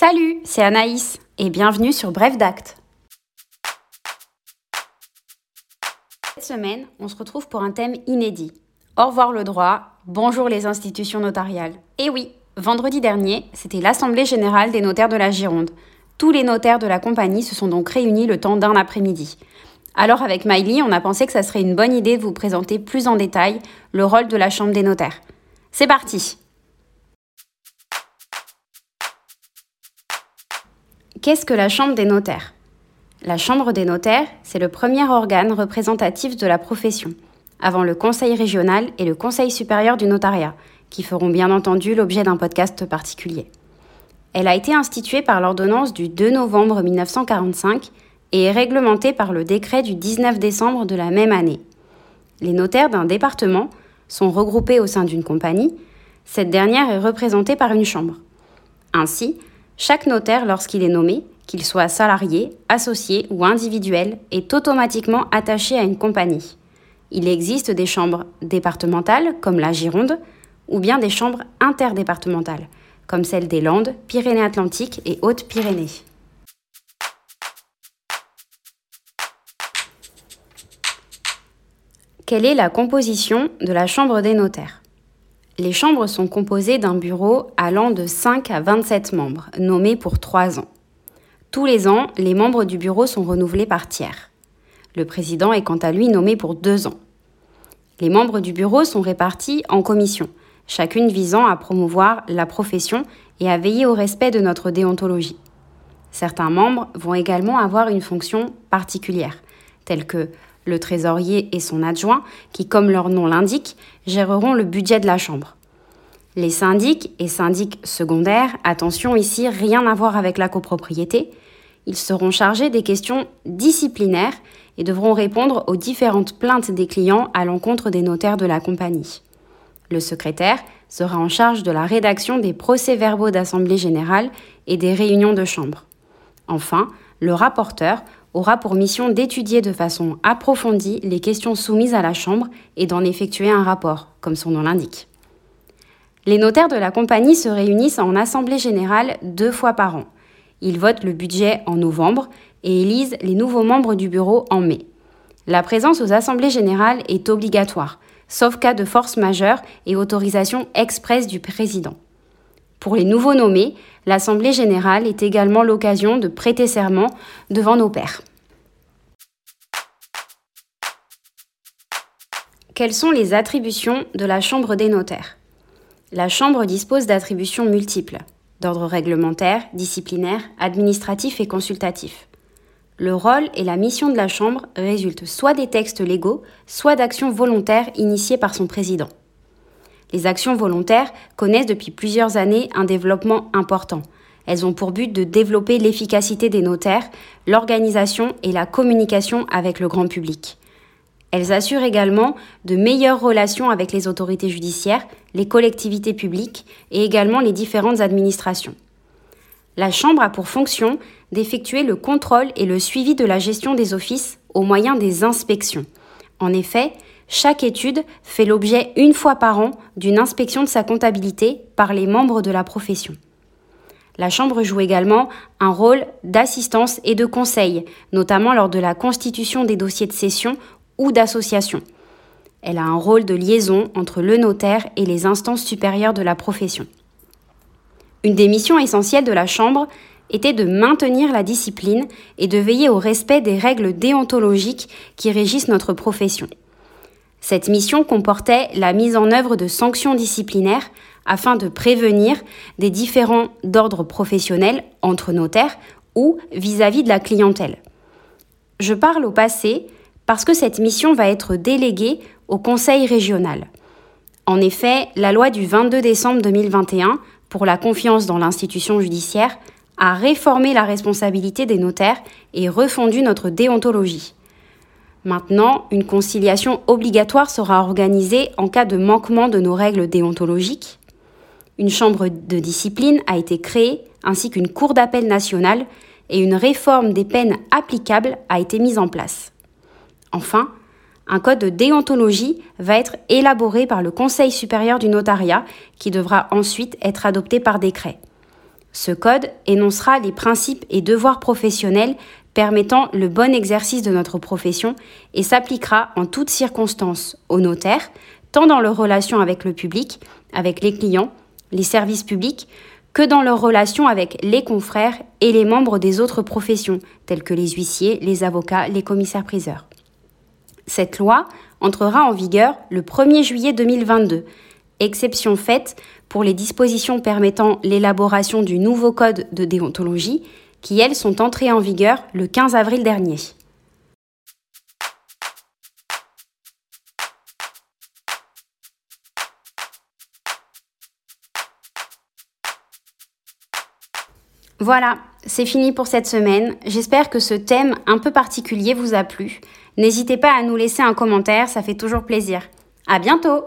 Salut, c'est Anaïs et bienvenue sur Bref d'Acte. Cette semaine, on se retrouve pour un thème inédit. Au revoir le droit, bonjour les institutions notariales. Et oui, vendredi dernier, c'était l'Assemblée générale des notaires de la Gironde. Tous les notaires de la compagnie se sont donc réunis le temps d'un après-midi. Alors avec Miley, on a pensé que ça serait une bonne idée de vous présenter plus en détail le rôle de la Chambre des notaires. C'est parti Qu'est-ce que la Chambre des notaires? La Chambre des notaires, c'est le premier organe représentatif de la profession, avant le Conseil régional et le Conseil supérieur du notariat, qui feront bien entendu l'objet d'un podcast particulier. Elle a été instituée par l'ordonnance du 2 novembre 1945 et est réglementée par le décret du 19 décembre de la même année. Les notaires d'un département sont regroupés au sein d'une compagnie, cette dernière est représentée par une chambre. Ainsi, chaque notaire, lorsqu'il est nommé, qu'il soit salarié, associé ou individuel, est automatiquement attaché à une compagnie. Il existe des chambres départementales, comme la Gironde, ou bien des chambres interdépartementales, comme celles des Landes, Pyrénées-Atlantiques et Hautes-Pyrénées. Quelle est la composition de la Chambre des notaires? Les chambres sont composées d'un bureau allant de 5 à 27 membres, nommés pour 3 ans. Tous les ans, les membres du bureau sont renouvelés par tiers. Le président est quant à lui nommé pour 2 ans. Les membres du bureau sont répartis en commissions, chacune visant à promouvoir la profession et à veiller au respect de notre déontologie. Certains membres vont également avoir une fonction particulière, telle que le trésorier et son adjoint, qui, comme leur nom l'indique, géreront le budget de la Chambre. Les syndics et syndics secondaires, attention ici, rien à voir avec la copropriété, ils seront chargés des questions disciplinaires et devront répondre aux différentes plaintes des clients à l'encontre des notaires de la compagnie. Le secrétaire sera en charge de la rédaction des procès-verbaux d'assemblée générale et des réunions de chambre. Enfin, le rapporteur aura pour mission d'étudier de façon approfondie les questions soumises à la Chambre et d'en effectuer un rapport, comme son nom l'indique. Les notaires de la compagnie se réunissent en Assemblée générale deux fois par an. Ils votent le budget en novembre et élisent les nouveaux membres du bureau en mai. La présence aux assemblées générales est obligatoire, sauf cas de force majeure et autorisation expresse du président. Pour les nouveaux nommés, l'Assemblée générale est également l'occasion de prêter serment devant nos pairs. Quelles sont les attributions de la Chambre des notaires? La Chambre dispose d'attributions multiples, d'ordre réglementaire, disciplinaire, administratif et consultatif. Le rôle et la mission de la Chambre résultent soit des textes légaux, soit d'actions volontaires initiées par son président. Les actions volontaires connaissent depuis plusieurs années un développement important. Elles ont pour but de développer l'efficacité des notaires, l'organisation et la communication avec le grand public. Elles assurent également de meilleures relations avec les autorités judiciaires, les collectivités publiques et également les différentes administrations. La Chambre a pour fonction d'effectuer le contrôle et le suivi de la gestion des offices au moyen des inspections. En effet, chaque étude fait l'objet une fois par an d'une inspection de sa comptabilité par les membres de la profession. La Chambre joue également un rôle d'assistance et de conseil, notamment lors de la constitution des dossiers de cession ou d'association. Elle a un rôle de liaison entre le notaire et les instances supérieures de la profession. Une des missions essentielles de la Chambre était de maintenir la discipline et de veiller au respect des règles déontologiques qui régissent notre profession. Cette mission comportait la mise en œuvre de sanctions disciplinaires afin de prévenir des différents d'ordre professionnel entre notaires ou vis-à-vis de la clientèle. Je parle au passé parce que cette mission va être déléguée au Conseil régional. En effet, la loi du 22 décembre 2021 pour la confiance dans l'institution judiciaire a réformé la responsabilité des notaires et refondu notre déontologie. Maintenant, une conciliation obligatoire sera organisée en cas de manquement de nos règles déontologiques. Une chambre de discipline a été créée, ainsi qu'une cour d'appel nationale, et une réforme des peines applicables a été mise en place. Enfin, un code de déontologie va être élaboré par le Conseil supérieur du notariat qui devra ensuite être adopté par décret. Ce code énoncera les principes et devoirs professionnels permettant le bon exercice de notre profession et s'appliquera en toutes circonstances aux notaires, tant dans leurs relations avec le public, avec les clients, les services publics, que dans leurs relations avec les confrères et les membres des autres professions, tels que les huissiers, les avocats, les commissaires-priseurs. Cette loi entrera en vigueur le 1er juillet 2022, exception faite pour les dispositions permettant l'élaboration du nouveau code de déontologie, qui elles sont entrées en vigueur le 15 avril dernier. Voilà, c'est fini pour cette semaine. J'espère que ce thème un peu particulier vous a plu. N'hésitez pas à nous laisser un commentaire, ça fait toujours plaisir. À bientôt!